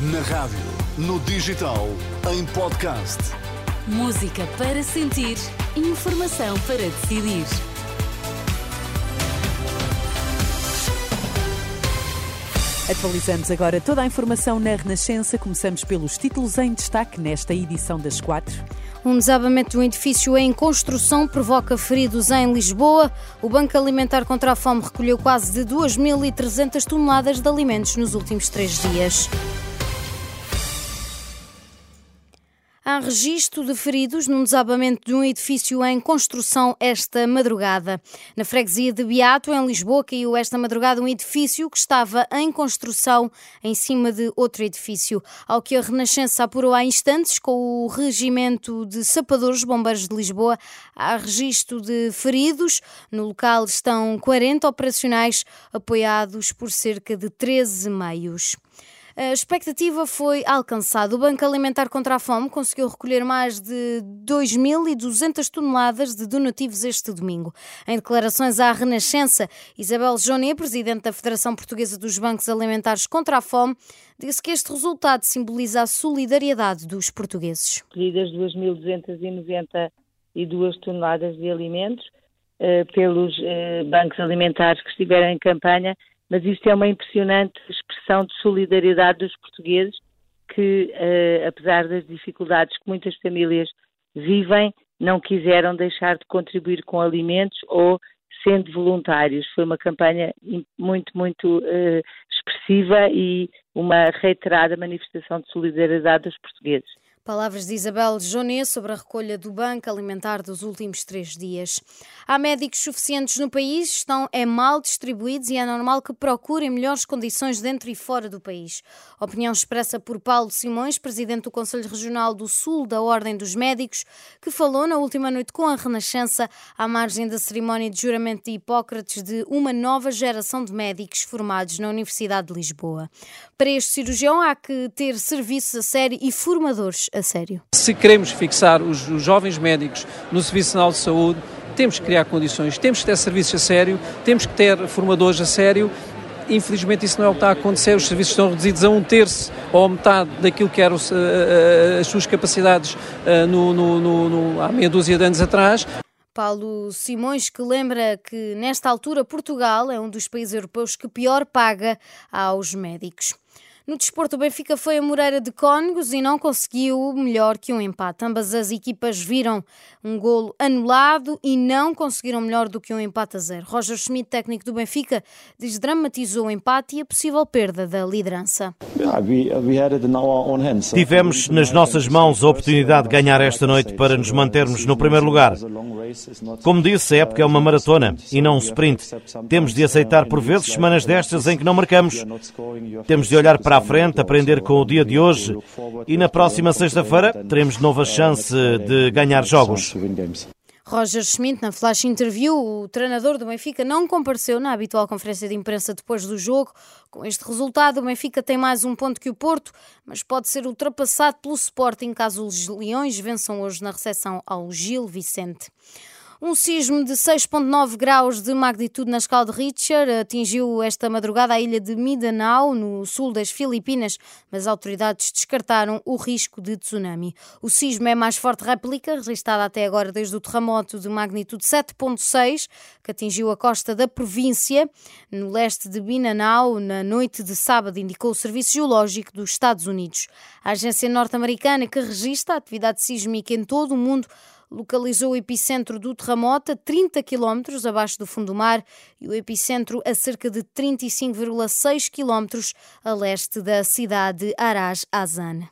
Na rádio, no digital, em podcast. Música para sentir, informação para decidir. Atualizamos agora toda a informação na Renascença. Começamos pelos títulos em destaque nesta edição das quatro. Um desabamento de um edifício em construção provoca feridos em Lisboa. O Banco Alimentar contra a Fome recolheu quase de 2.300 toneladas de alimentos nos últimos três dias. Há registro de feridos num desabamento de um edifício em construção esta madrugada. Na freguesia de Beato, em Lisboa, caiu esta madrugada um edifício que estava em construção em cima de outro edifício. Ao que a Renascença apurou há instantes com o Regimento de Sapadores Bombeiros de Lisboa, há registro de feridos. No local estão 40 operacionais apoiados por cerca de 13 meios. A expectativa foi alcançada. O Banco Alimentar contra a Fome conseguiu recolher mais de 2.200 toneladas de donativos este domingo. Em declarações à Renascença, Isabel Joné, presidente da Federação Portuguesa dos Bancos Alimentares contra a Fome, disse que este resultado simboliza a solidariedade dos portugueses. Recolhidas 2.292 toneladas de alimentos eh, pelos eh, bancos alimentares que estiveram em campanha mas isto é uma impressionante expressão de solidariedade dos portugueses que, uh, apesar das dificuldades que muitas famílias vivem, não quiseram deixar de contribuir com alimentos ou sendo voluntários. Foi uma campanha muito, muito uh, expressiva e uma reiterada manifestação de solidariedade dos portugueses. Palavras de Isabel Jonet sobre a recolha do Banco Alimentar dos últimos três dias. Há médicos suficientes no país, estão é mal distribuídos e é normal que procurem melhores condições dentro e fora do país. Opinião expressa por Paulo Simões, presidente do Conselho Regional do Sul da Ordem dos Médicos, que falou na última noite com a Renascença à margem da cerimónia de juramento de Hipócrates de uma nova geração de médicos formados na Universidade de Lisboa. Para este cirurgião há que ter serviços a sério e formadores a sério. Se queremos fixar os, os jovens médicos no Serviço Nacional de Saúde, temos que criar condições, temos que ter serviços a sério, temos que ter formadores a sério infelizmente isso não é o que está a acontecer, os serviços estão reduzidos a um terço ou a metade daquilo que eram uh, as suas capacidades uh, no, no, no, há meia dúzia de anos atrás. Paulo Simões, que lembra que nesta altura Portugal é um dos países europeus que pior paga aos médicos. No desporto, o Benfica foi a Moreira de Cónegos e não conseguiu melhor que um empate. Ambas as equipas viram um golo anulado e não conseguiram melhor do que um empate a zero. Roger Schmidt, técnico do Benfica, desdramatizou o empate e a possível perda da liderança. Tivemos nas nossas mãos a oportunidade de ganhar esta noite para nos mantermos no primeiro lugar. Como disse, a época é uma maratona e não um sprint. Temos de aceitar por vezes semanas destas em que não marcamos. Temos de olhar para à frente, aprender com o dia de hoje e na próxima sexta-feira teremos nova chance de ganhar jogos. Roger Schmidt, na flash interview, o treinador do Benfica não compareceu na habitual conferência de imprensa depois do jogo. Com este resultado, o Benfica tem mais um ponto que o Porto, mas pode ser ultrapassado pelo Sporting caso os Leões vençam hoje na recepção ao Gil Vicente. Um sismo de 6,9 graus de magnitude na escala de Richter atingiu esta madrugada a ilha de Mindanao, no sul das Filipinas, mas autoridades descartaram o risco de tsunami. O sismo é a mais forte réplica registrada até agora desde o terremoto de magnitude 7,6 que atingiu a costa da província, no leste de Mindanao, na noite de sábado, indicou o Serviço Geológico dos Estados Unidos. A agência norte-americana que registra a atividade sísmica em todo o mundo localizou o epicentro do terremoto a 30 km abaixo do fundo do mar e o epicentro a cerca de 35,6 km a leste da cidade de Araz Azan.